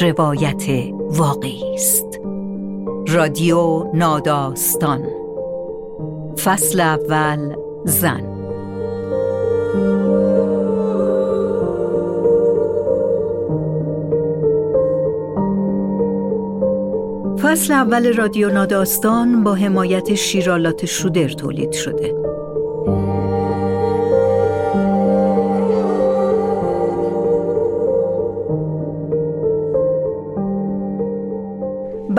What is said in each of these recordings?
روایت واقعی است. رادیو ناداستان. فصل اول زن. فصل اول رادیو ناداستان با حمایت شیرالات شودر تولید شده.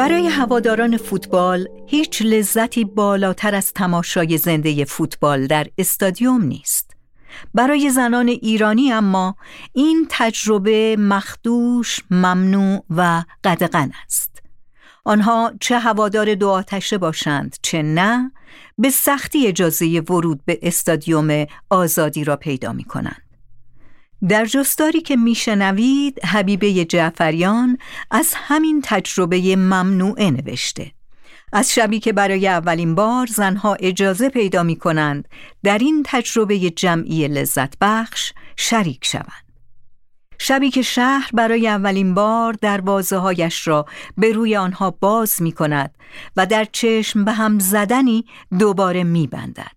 برای هواداران فوتبال هیچ لذتی بالاتر از تماشای زنده فوتبال در استادیوم نیست. برای زنان ایرانی اما این تجربه مخدوش، ممنوع و قدغن است. آنها چه هوادار دو آتشه باشند چه نه به سختی اجازه ورود به استادیوم آزادی را پیدا می کنند. در جستاری که میشنوید حبیبه جعفریان از همین تجربه ممنوعه نوشته از شبی که برای اولین بار زنها اجازه پیدا می کنند در این تجربه جمعی لذت بخش شریک شوند شبی که شهر برای اولین بار دروازه هایش را به روی آنها باز می کند و در چشم به هم زدنی دوباره می بندد.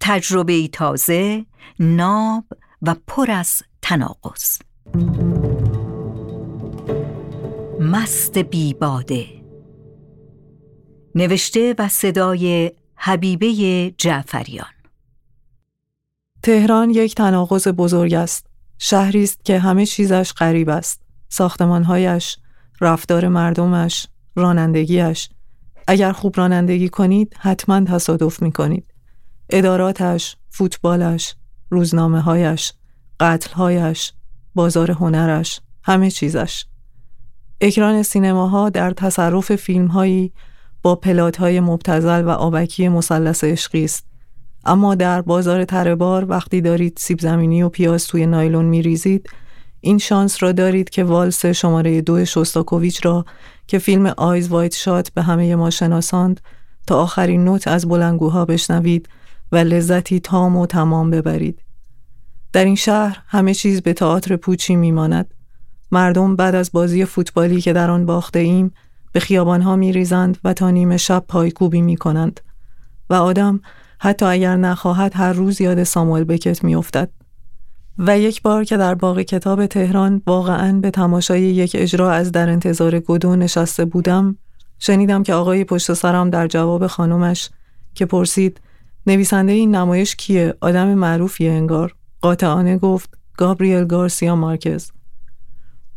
تجربه تازه، ناب و پر از تناقض. مست بیباده. نوشته و صدای حبیبه جعفریان. تهران یک تناقض بزرگ است. شهری است که همه چیزش غریب است. ساختمانهایش رفتار مردمش رانندگیش اگر خوب رانندگی کنید حتما تصادف می کنید اداراتش فوتبالش روزنامه هایش، قتل هایش، بازار هنرش، همه چیزش. اکران سینماها در تصرف فیلم هایی با plot های مبتذل و آبکی مثلث عشقی است. اما در بازار تره‌بار وقتی دارید سیب زمینی و پیاز توی نایلون می ریزید این شانس را دارید که والس شماره دو شوستاکوویچ را که فیلم Eyes Wide Shut به همه ما شناساند تا آخرین نوت از بلنگوها بشنوید و لذتی تام و تمام ببرید. در این شهر همه چیز به تئاتر پوچی میماند. مردم بعد از بازی فوتبالی که در آن باخته ایم به خیابانها می ریزند و تا نیمه شب پایکوبی می کنند و آدم حتی اگر نخواهد هر روز یاد ساموئل بکت می افتد. و یک بار که در باغ کتاب تهران واقعا به تماشای یک اجرا از در انتظار گدو نشسته بودم شنیدم که آقای پشت سرم در جواب خانمش که پرسید نویسنده این نمایش کیه؟ آدم معروفیه انگار. قاطعانه گفت گابریل گارسیا مارکز.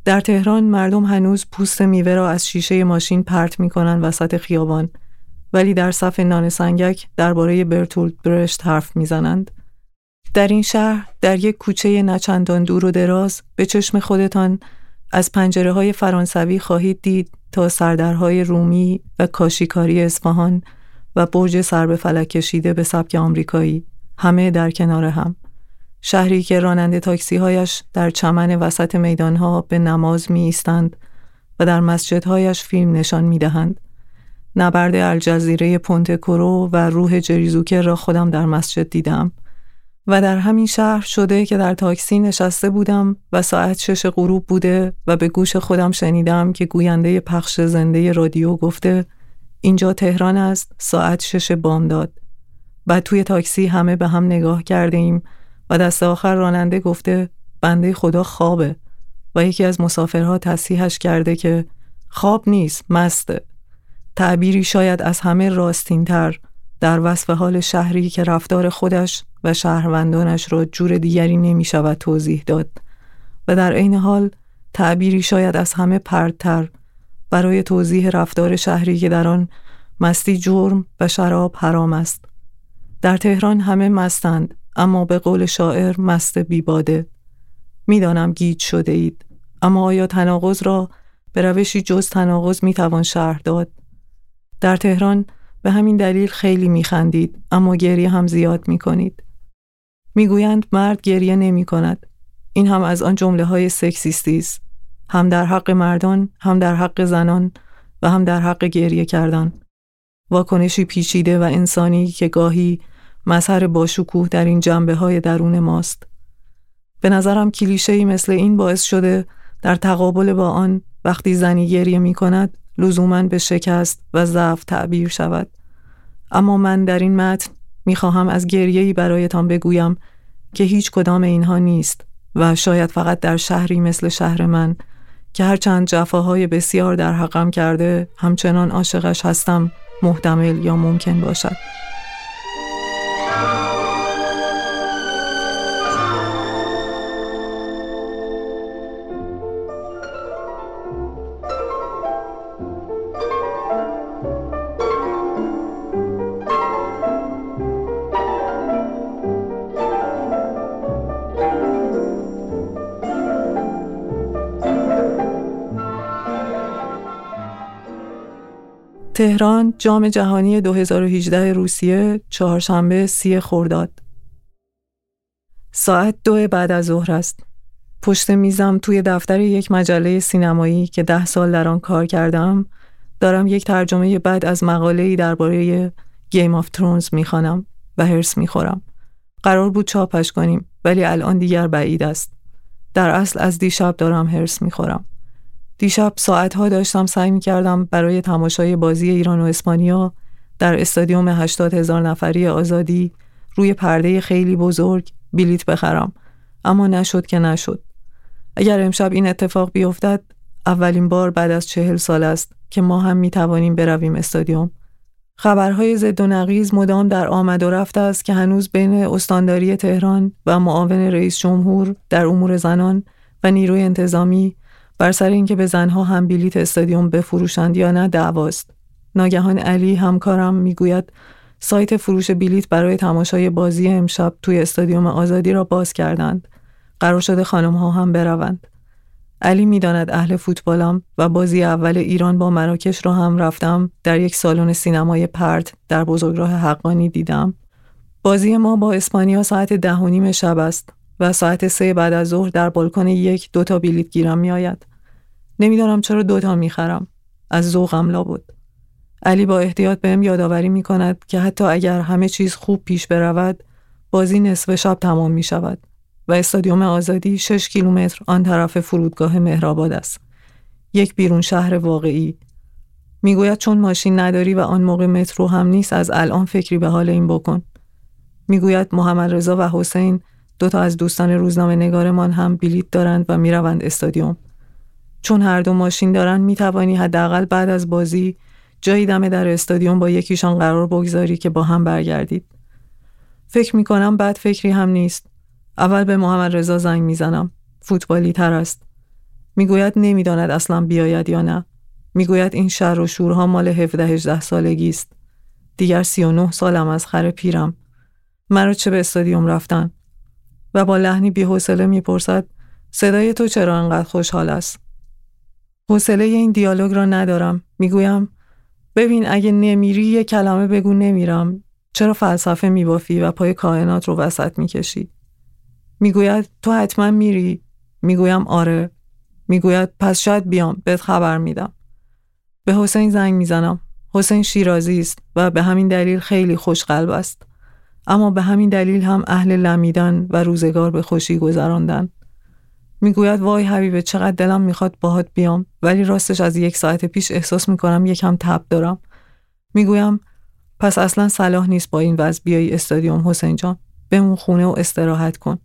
در تهران مردم هنوز پوست میوه را از شیشه ماشین پرت می‌کنن وسط خیابان. ولی در صف نان سنگک درباره برتولد برشت حرف می‌زنند. در این شهر در یک کوچه نچندان دور و دراز به چشم خودتان از پنجره های فرانسوی خواهید دید تا سردرهای رومی و کاشیکاری اصفهان و برج سر به فلک کشیده به سبک آمریکایی همه در کنار هم شهری که راننده تاکسی هایش در چمن وسط میدانها به نماز می ایستند و در مسجدهایش فیلم نشان می دهند. نبرد الجزیره پونت کورو و روح جریزوکر را خودم در مسجد دیدم و در همین شهر شده که در تاکسی نشسته بودم و ساعت شش غروب بوده و به گوش خودم شنیدم که گوینده پخش زنده رادیو گفته اینجا تهران است. ساعت شش بامداد و توی تاکسی همه به هم نگاه کرده ایم و دست آخر راننده گفته بنده خدا خوابه. و یکی از مسافرها تصحیحش کرده که خواب نیست مسته. تعبیری شاید از همه راستینتر. در وصف حال شهری که رفتار خودش و شهروندانش را جور دیگری نمی شود توضیح داد. و در عین حال تعبیری شاید از همه پرتر برای توضیح رفتار شهری که در آن مستی جرم و شراب حرام است. در تهران همه مستند اما به قول شاعر مست بیباده. می‌دانم گیج شده اید اما آیا تناقض را به روشی جز تناقض می‌توان شرح داد؟ در تهران به همین دلیل خیلی میخندید اما گریه هم زیاد می‌کنید. می‌گویند مرد گریه نمی کند این هم از آن جمله های سکسیستی است. هم در حق مردان هم در حق زنان و هم در حق گریه کردن. واکنشی پیچیده و انسانی که گاهی مظهر باشکوه در این جنبه های درون ماست. به نظرم کلیشه مثل این باعث شده در تقابل با آن وقتی زنی گریه می کند لزوما به شکست و ضعف تعبیر شود. اما من در این متن می‌خواهم از گریهی برایتان بگویم که هیچ کدام اینها نیست و شاید فقط در شهری مثل شهر من که هرچند جفاهای بسیار در حقم کرده همچنان عاشقش هستم محتمل یا ممکن باشد. تهران جام جهانی 2018 روسیه چهارشنبه سی خورداد ساعت دو بعد از ظهر است. پشت میزم توی دفتر یک مجله سینمایی که ده سال در آن کار کردم دارم یک ترجمه بد از مقاله‌ای درباره Game of Thrones می‌خوانم و حرص می‌خورم. قرار بود چاپش کنیم ولی الان دیگر بعید است. در اصل از دیشب دارم حرص می‌خورم. دیشب ساعتها داشتم سعی می کردم برای تماشای بازی ایران و اسپانیا در استادیوم 80 هزار نفری آزادی روی پرده خیلی بزرگ بلیت بخرم. اما نشد که نشد. اگر امشب این اتفاق بیفتد اولین بار بعد از چهل سال است که ما هم می توانیم برویم استادیوم. خبرهای ضد و نقیز مدام در آمد و رفت است که هنوز بین استانداری تهران و معاون رئیس جمهور در امور زنان و نیروی انتظامی بر سر اینکه به زنها هم بلیت استادیوم بفروشند یا نه دعواست. ناگهان علی همکارم می‌گوید سایت فروش بلیت برای تماشای بازی امشب توی استادیوم آزادی را باز کردند. قرار شده خانم ها هم بروند. علی می‌داند اهل فوتبالم و بازی اول ایران با مراکش را هم رفتم. در یک سالن سینمای پرت در بزرگراه حقانی دیدم. بازی ما با اسپانیا ساعت ده و نیم شب است. و ساعت سه بعد از ظهر در بالکن یک دو تا بلیت گیرم میآید. نمی‌دانم چرا دوتا می‌خرم. از ذوقم بود. علی با احتیاط بهم یادآوری می کند که حتی اگر همه چیز خوب پیش برود بازی نصف شب تمام می شود و استادیوم آزادی 6 کیلومتر آن طرف فرودگاه مهرآباد است. یک بیرون شهر واقعی. می‌گوید چون ماشین نداری و آن موقع مترو هم نیست از الان فکری به حال این بکن. می‌گوید محمد رضا و حسین دو تا از دوستان روزنامه نگارمان هم بلیت دارند و می‌روند استادیوم. چون هر دو ماشین دارند می توانی حداقل بعد از بازی جایی دم در استادیوم با یکیشان قرار بگذاری که با هم برگردید. فکر می کنم بد فکری هم نیست. اول به محمد رضا زنگ می‌زنم. فوتبالی تر است. می‌گوید نمی‌داند اصلا بیاید یا نه. می‌گوید این شر و شورها مال 17 18 سالگی است. دیگر 39 سالم از خر پیرم. مرا چه به استادیوم رفتن؟ و با لحنی بی‌حوصله می‌پرسد صدای تو چرا انقدر خوشحال است؟ حوصله این دیالوگ را ندارم. می‌گویم ببین اگه نمیری یه کلمه بگو نمیرم. چرا فلسفه میبافی و پای کائنات رو وسط می‌کشی؟ می‌گوید تو حتما میری. می‌گویم آره. می‌گوید پس شاید بیام بهت خبر میدم. به حسین زنگ می‌زنم. حسین شیرازی است و به همین دلیل خیلی خوشقلب است. اما به همین دلیل هم اهل لمیدن و روزگار به خوشی گذراندن. می‌گوید وای حبیبه چقدر دلم می‌خواد باهات بیام ولی راستش از یک ساعت پیش احساس می‌کنم یکم تب دارم. می‌گویم پس اصلا صلاح نیست با این وضع بیای استادیوم حسین جان. بمون خونه و استراحت کن.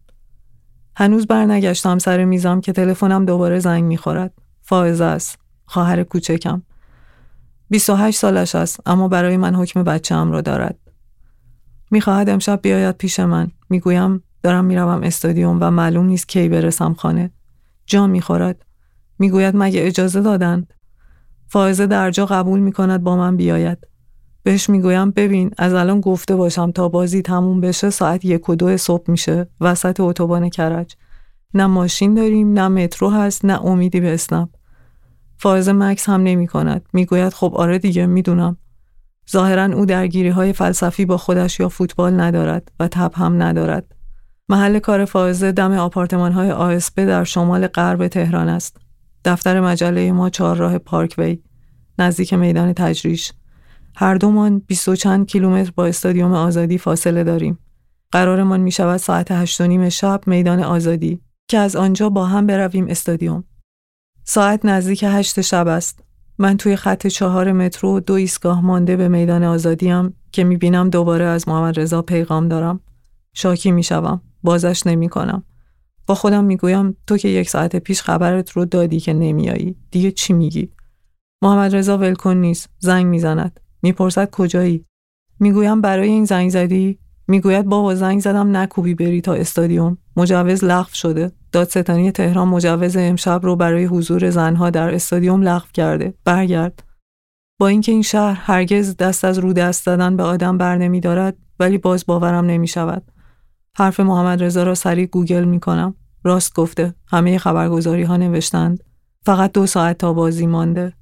هنوز برنگشتم سر میزم که تلفنم دوباره زنگ می‌خورد. فائزه است خواهر کوچکم. 28 سالش است اما برای من حکم بچه هم را دارد. می‌خواهد امشب بیاید پیش من. می‌گویم دارم می‌روم استادیوم و معلوم نیست کی برسم خانه. جا می‌خورد. می‌گوید مگه اجازه دادند؟ فائزه در جا قبول می‌کند با من بیاید. بهش می‌گویم ببین از الان گفته باشم تا بازی تموم بشه ساعت یک و دو صبح میشه. وسط اتوبان کرج. نه ماشین داریم نه مترو هست نه امیدی به اسنپ. فائزه مکس هم نمی کند می‌گوید خب آره دیگه می‌دونم. ظاهرا او درگیری های فلسفی با خودش یا فوتبال ندارد و تب هم ندارد. محل کار فائزه دم آپارتمان های آسپه در شمال غرب تهران است. دفتر مجله ما چهار راه پارکوی نزدیک میدان تجریش. هر دومان بیست و چند کیلومتر با استادیوم آزادی فاصله داریم. قرارمان می شود ساعت هشت و نیم شب میدان آزادی که از آنجا با هم برویم استادیوم. ساعت نزدیک هشت شب است. من توی خط چهار مترو دو ایستگاه مانده به میدان آزادیم که می‌بینم دوباره از محمد رضا پیغام دارم. شاکی می‌شوم. بازش نمی کنم. با خودم می‌گویم تو که یک ساعت پیش خبرت رو دادی که نمیایی. دیگه چی میگی؟ محمد رضا ولکن نیست. زنگ می‌زند. می‌پرسد کجایی؟ می‌گویم برای این زنگ زدی؟ می‌گوید بابا زنگ زدم نکوبی بری تا استادیوم. مجوز لغو شده. دادستانی تهران مجوز امشب رو برای حضور زنها در استادیوم لغو کرده. برگرد. با اینکه این شهر هرگز دست از رو دست دادن به آدم بر نمی دارد ولی باز باورم نمی شود. حرف محمد رضا را سریع گوگل می کنم. راست گفته. همه خبرگزاری ها نوشتند. فقط دو ساعت تا بازی مانده.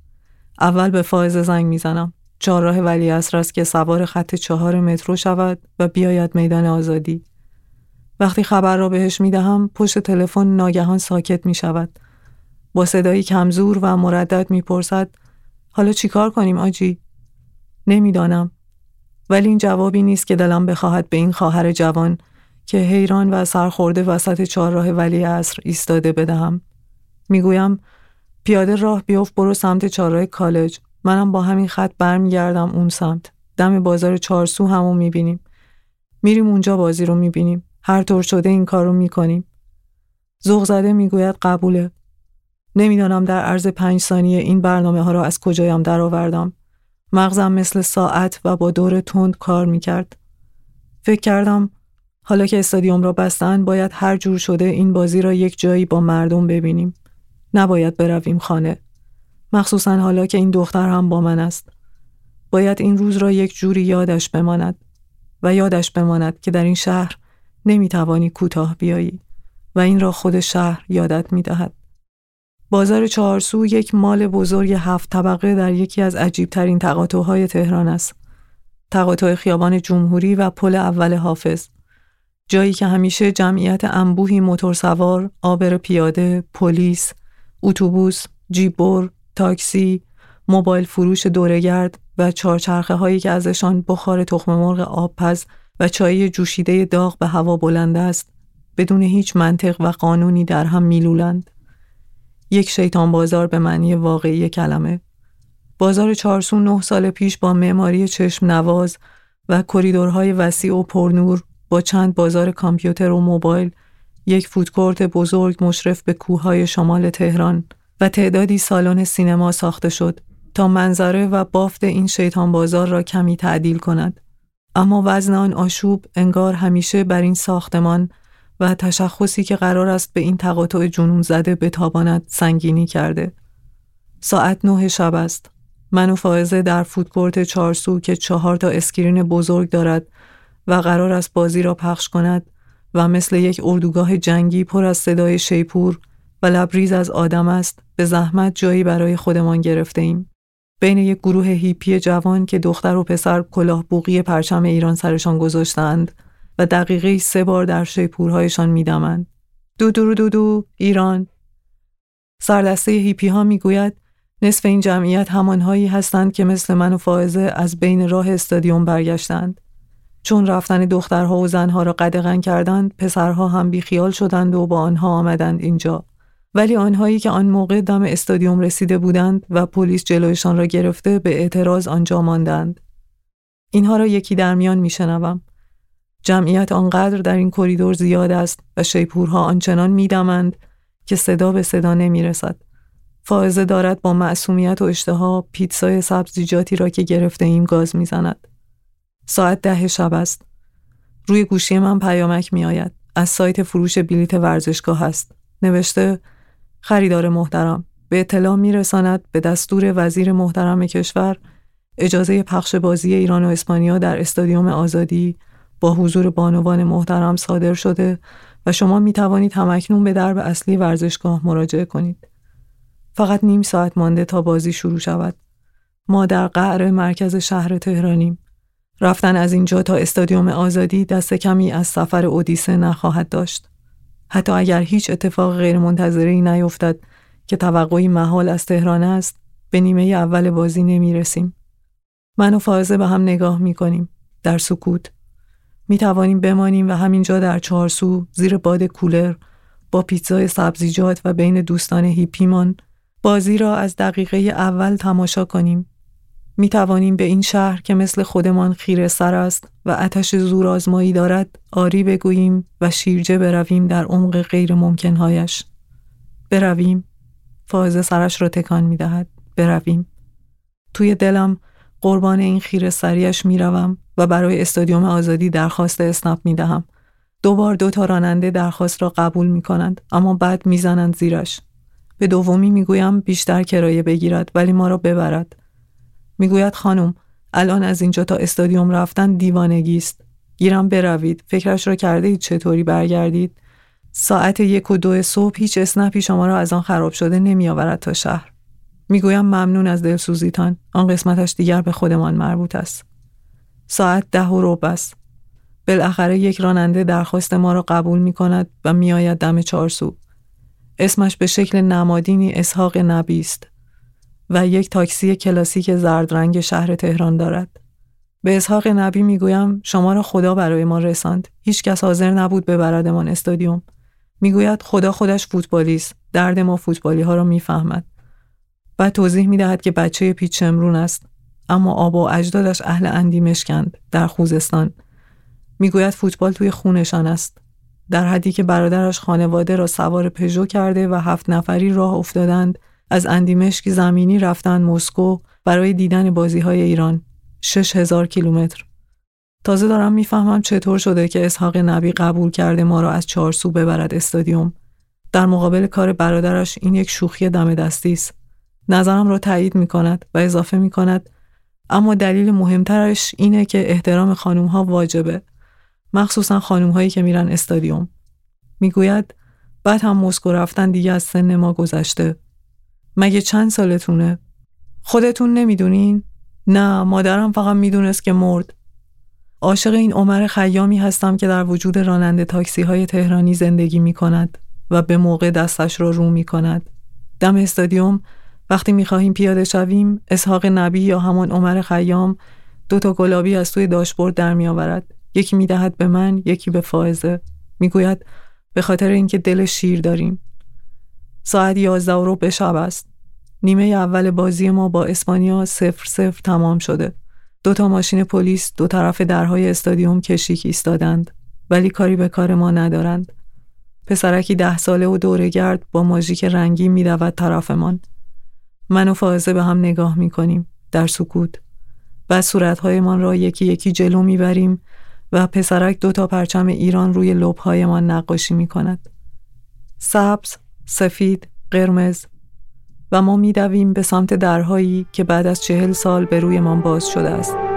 اول به فائز زنگ می‌زنم. چهارراه ولی است که سوار خط چهار مترو شود و بیاید میدان آزادی. وقتی خبر را بهش می دهم پشت تلفن ناگهان ساکت می شود. با صدایی کمزور و مردد می پرسد حالا چیکار کنیم آجی؟ نمی‌دانم. ولی این جوابی نیست که دلم بخواهد به این خواهر جوان که حیران و سرخورده وسط چهارراه ولی عصر ایستاده بدهم. می‌گویم پیاده راه بیفت برو سمت چهارراه کالج. منم با همین خط برمیگردم اون سمت. دم بازار چارسو همون می‌بینیم. میریم اونجا بازی رو می‌بینیم. هر طور شده این کار رو می‌کنیم. زوغ زده می‌گوید قبوله. نمی‌دانم در عرض پنج ثانیه این برنامه ها را از کجایم درآوردم. مغزم مثل ساعت و با دور تند کار می‌کرد. فکر کردم حالا که استادیوم را بستن باید هر جور شده این بازی را یک جایی با مردم ببینیم. نباید برویم خانه. مخصوصا حالا که این دختر هم با من است. باید این روز را یک جوری یادش بماند و یادش بماند که در این شهر نمی‌توانی کوتاه بیایی و این را خود شهر یادت می‌دهد. بازار چهارسو یک مال بزرگ هفت طبقه در یکی از عجیبترین تقاطعهای تهران است. تقاطع خیابان جمهوری و پل اول حافظ. جایی که همیشه جمعیت انبوهی موتورسوار، آبر پیاده، پلیس، اتوبوس، جیبور، تاکسی، موبایل فروش دورگرد و چارچرخه هایی که ازشان بخار تخم مرغ آبپز و چای جوشیده داغ به هوا بلند است بدون هیچ منطق و قانونی در هم میلولند. یک شیطان بازار به معنی واقعی کلمه. بازار چارسو نه سال پیش با معماری چشم نواز و کریدورهای وسیع و پرنور با چند بازار کامپیوتر و موبایل، یک food court بزرگ مشرف به کوههای شمال تهران و تعدادی سالن سینما ساخته شد تا منظره و بافت این شیطان بازار را کمی تعدیل کند. اما وزن آن آشوب انگار همیشه بر این ساختمان و تشخصی که قرار است به این تقاطع جنون زده بتاباند سنگینی کرده. ساعت نه شب است. من و فائزه در food court چارسو که چهار تا screen بزرگ دارد و قرار است بازی را پخش کند و مثل یک اردوگاه جنگی پر از صدای شیپور و لبریز از آدم است به زحمت جایی برای خودمان گرفته ایم. بین یک گروه هیپی جوان که دختر و پسر کلاه بوقی پرچم ایران سرشان گذاشتند و دقیقه سه بار در شیپورهایشان میدمند. دو دو دو دو ایران سردسته هیپی ها می‌گوید نصف این جمعیت همانهایی هستند که مثل من و فائزه از بین راه استادیوم برگشتند. چون رفتن دخترها و زنها را قدغن کردند پسرها هم بیخیال شدند و با آنها آمدند اینجا ولی آنهایی که آن موقع دم استادیوم رسیده بودند و پلیس جلویشان را گرفته به اعتراض آنجا ماندند اینها را یکی در میان میشنوم جمعیت آنقدر در این کریدور زیاد است و شیپورها آنچنان میدمند که صدا به صدا نمی‌رسد فائزه دارد با معصومیت و اشتها پیتزای سبزیجاتی را که گرفته ایم گاز می‌زند ساعت ده شب است. روی گوشی من پیامک می آید. از سایت فروش بلیت ورزشگاه است. نوشته خریدار محترم به اطلاع می رساند به دستور وزیر محترم کشور اجازه پخش بازی ایران و اسپانیا در استادیوم آزادی با حضور بانوان محترم صادر شده و شما می توانید همکنون به درب اصلی ورزشگاه مراجعه کنید. فقط نیم ساعت مانده تا بازی شروع شود. ما در قعر مرکز شهر تهرانیم. رفتن از اینجا تا استادیوم آزادی دست کمی از سفر اودیسه نخواهد داشت. حتی اگر هیچ اتفاق غیرمنتظری نیفتد که توقعی محال از تهران است، به نیمه اول بازی نمی رسیم. من و فائزه به هم نگاه می کنیم. در سکوت. می توانیم بمانیم و همینجا در چهارسو زیر باد کولر با پیتزای سبزیجات و بین دوستان هیپیمان بازی را از دقیقه اول تماشا کنیم. می توانیم به این شهر که مثل خودمان خیره سر است و آتش زور آزمایی دارد آری بگوییم و شیرجه برویم در عمق غیر ممکنهایش. برویم. فائزه سرش را تکان می دهد. برویم. توی دلم قربان این خیره سریش می روم و برای استادیوم آزادی درخواست اسنپ می دهم. دوبار دو تا راننده درخواست را قبول می کنند اما بعد می‌زنند زیرش. به دومی می‌گویم بیشتر کرایه بگیرد ولی ما را ببرد. می‌گوید خانم الان از اینجا تا استادیوم رفتن دیوانگی است. گیرم بروید. فکرش را کرده اید چطوری برگردید؟ ساعت یک و دو صبح هیچ اسنپی شما را از آن خراب شده نمی آورد تا شهر. می‌گویم ممنون از دلسوزیتان. آن قسمتش دیگر به خودمان مربوط است. ساعت ده و ربع است. بالاخره یک راننده درخواست ما را قبول می کند و میآید دم چارسو. اسمش به شکل نمادینی اسحاق نبی است و یک تاکسی کلاسیک زرد رنگ شهر تهران دارد. به اسحاق نبی می‌گویم شما را خدا برای ما رساند. هیچ کس حاضر نبود ببردمان استادیوم. می‌گوید خدا خودش فوتبالیست. درد ما فوتبالی ها را می‌فهمد. و توضیح می‌دهد که بچه پیچ شمرون است. اما آبا و اجدادش اهل اندیمشکند در خوزستان. می‌گوید فوتبال توی خونشان است. در حدی که برادرش خانواده را سوار پژو کرده و هفت نفری راه افتادند از اندیمشک زمینی رفتند مسکو برای دیدن بازی های ایران شش هزار کیلومتر. تازه دارم می‌فهمم چطور شده که اسحاق نبی قبول کرده ما را از چارسو ببرد استادیوم. در مقابل کار برادرش این یک شوخی دم دستی است. نظرم را تایید می کند و اضافه می کند اما دلیل مهمترش اینه که احترام خانوم ها واجبه. مخصوصا خانوم هایی که میرن استادیوم. می‌گوید بعد هم مسکو رفتن دیگه از سن ما گذشته. مگه چند سالتونه؟ خودتون نمی‌دونین؟ نه مادرم فقط می‌دونست که مرد. عاشق این عمر خیامی هستم که در وجود راننده تاکسی های تهرانی زندگی می کند و به موقع دستش را رو می کند. دم استادیوم وقتی می خواهیم پیاده شویم اسحاق نبی یا همان عمر خیام دو تا گلابی از توی داشبورد در می آورد. یکی می دهد به من یکی به فائزه. می‌گوید به خاطر اینکه دل شیر داریم. ساعت یازده رو به شب است. نیمه اول بازی ما با اسپانیا صفر صفر تمام شده. دو تا ماشین پلیس دو طرف درهای استادیوم کشیک ایستادند ولی کاری به کار ما ندارند. پسرکی ده ساله و دورگرد با ماژیک رنگی میدود طرفمان. من و فائزه به هم نگاه می‌کنیم در سکوت و صورتهایمان را یکی یکی جلو می‌بریم و پسرک دو تا پرچم ایران روی لبهایمان نقاشی می کند. سبز، سفید، قرمز و ما میدویم به سمت درهایی که بعد از چهل سال به رویمان باز شده است.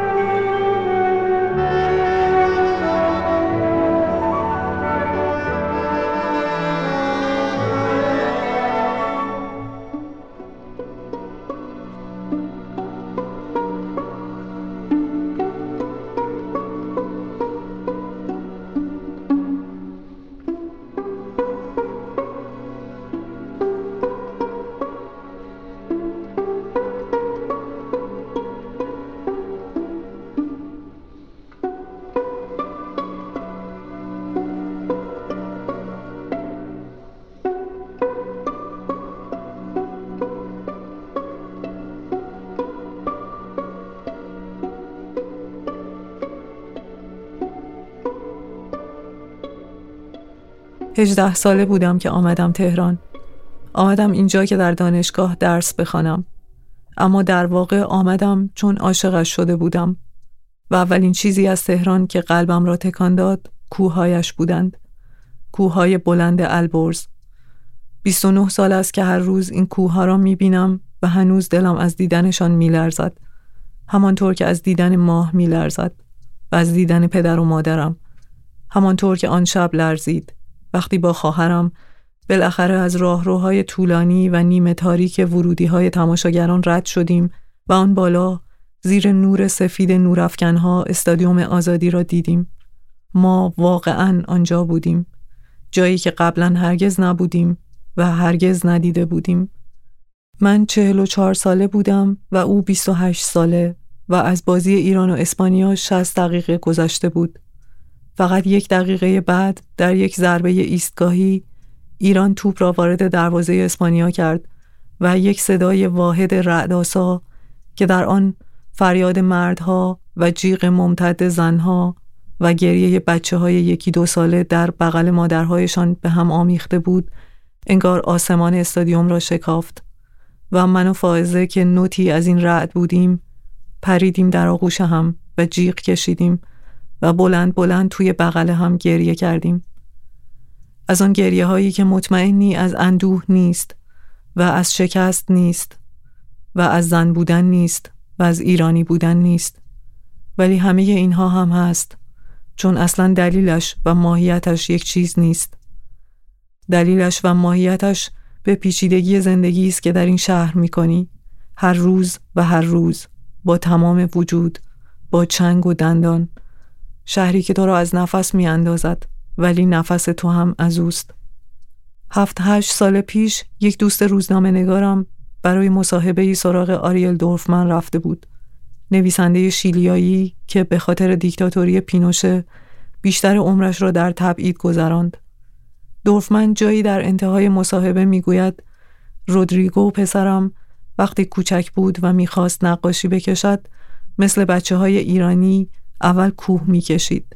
هجده ساله بودم که آمدم تهران. آمدم اینجا که در دانشگاه درس بخوانم. اما در واقع آمدم چون عاشقش شده بودم و اولین چیزی از تهران که قلبم را تکان داد کوههایش بودند. کوههای بلند البرز. 29 سال است که هر روز این کوه را می بینم و هنوز دلم از دیدنشان می لرزد. همانطور که از دیدن ماه می لرزد و از دیدن پدر و مادرم. همانطور که آن شب لرزید. وقتی با خواهرم بالاخره از راهروهای طولانی و نیمه تاریک ورودی های تماشاگران رد شدیم و آن بالا زیر نور سفید نورافکنها استادیوم آزادی را دیدیم. ما واقعا آنجا بودیم. جایی که قبلا هرگز نبودیم و هرگز ندیده بودیم. من چهل و چهار ساله بودم و او بیست و هشت ساله و از بازی ایران و اسپانیا شست دقیقه گذشته بود. فقط یک دقیقه بعد در یک ضربه ایستگاهی ایران توپ را وارد دروازه اسپانیا کرد و یک صدای واحد رعداسا که در آن فریاد مردها و جیغ ممتد زنها و گریه بچه های یکی دو ساله در بغل مادرهایشان به هم آمیخته بود انگار آسمان استادیوم را شکافت و من و فائزه که نوتی از این رعد بودیم پریدیم در آغوش هم و جیغ کشیدیم. و بلند بلند توی بغل هم گریه کردیم. از آن گریه هایی که مطمئنی از اندوه نیست و از شکست نیست و از زن بودن نیست و از ایرانی بودن نیست. ولی همه اینها هم هست چون اصلا دلیلش و ماهیتش یک چیز نیست. دلیلش و ماهیتش به پیچیدگی زندگی است که در این شهر می کنی هر روز و هر روز با تمام وجود با چنگ و دندان شهری که تو را از نفس می اندازد ولی نفس تو هم از اوست هفت هشت سال پیش یک دوست روزنامه نگارم برای مصاحبه ای سراغ آریل دورفمن رفته بود نویسنده شیلیایی که به خاطر دیکتاتوری پینوشه بیشتر عمرش را در تبعید گذراند. دورفمن جایی در انتهای مصاحبه می‌گوید رودریگو پسرم وقتی کوچک بود و می‌خواست نقاشی بکشد مثل بچه های ایرانی اول کوه می‌کشید.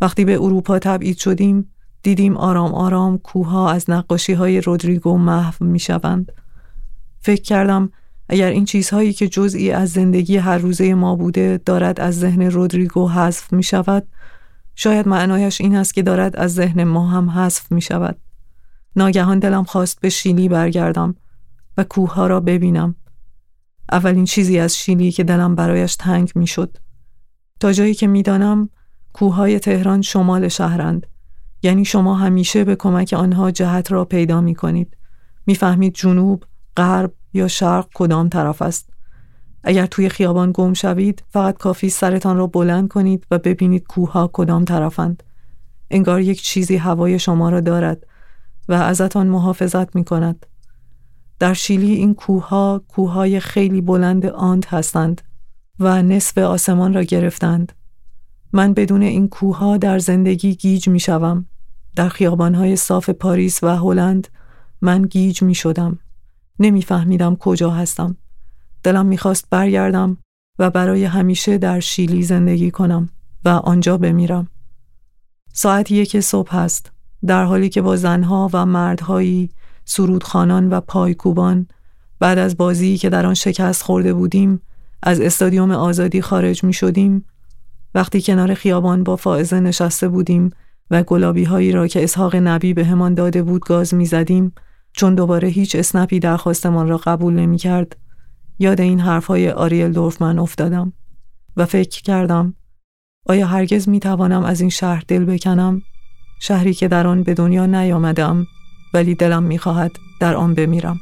وقتی به اروپا تبعید شدیم دیدیم آرام آرام کوه از نقاشی های رودریگو محو می‌شوند. فکر کردم اگر این چیزهایی که جزئی از زندگی هر روزه ما بوده دارد از ذهن رودریگو حذف می شود شاید معنایش این است که دارد از ذهن ما هم حذف می شود ناگهان دلم خواست به شیلی برگردم و کوه ها را ببینم اولین چیزی از شیلی که دلم برایش تنگ می شد تا جایی که می‌دانم کوههای تهران شمال شهرند. یعنی شما همیشه به کمک آنها جهت را پیدا می کنید می‌فهمید جنوب غرب یا شرق کدام طرف است. اگر توی خیابان گم شوید فقط کافی سرتان را بلند کنید و ببینید کوه کدام طرفند. انگار یک چیزی هوای شما را دارد و ازتان محافظت می کند در شیلی این کوه ها کوه خیلی بلند آند هستند. و نصف آسمان را گرفتند من بدون این کوه در زندگی گیج می شوم. در خیابان های صاف پاریس و هلند من گیج می شدم نمیفهمیدم کجا هستم. دلم می‌خواست برگردم و برای همیشه در شیلی زندگی کنم و آنجا بمیرم. ساعت یک صبح است در حالی که با زنها و مردهایی سرودخانان و پایکوبان بعد از بازی که در آن شکست خورده بودیم از استادیوم آزادی خارج می شدیم. وقتی کنار خیابان با فائزه نشسته بودیم و گلابی هایی را که اسحاق نبی به همان داده بود گاز می زدیم چون دوباره هیچ اسنپی درخواستمان را قبول نمی کرد یاد این حرفهای آریل دورفمن افتادم و فکر کردم آیا هرگز می توانم از این شهر دل بکنم؟ شهری که در آن به دنیا نیامدم ولی دلم می خواهد در آن بمیرم.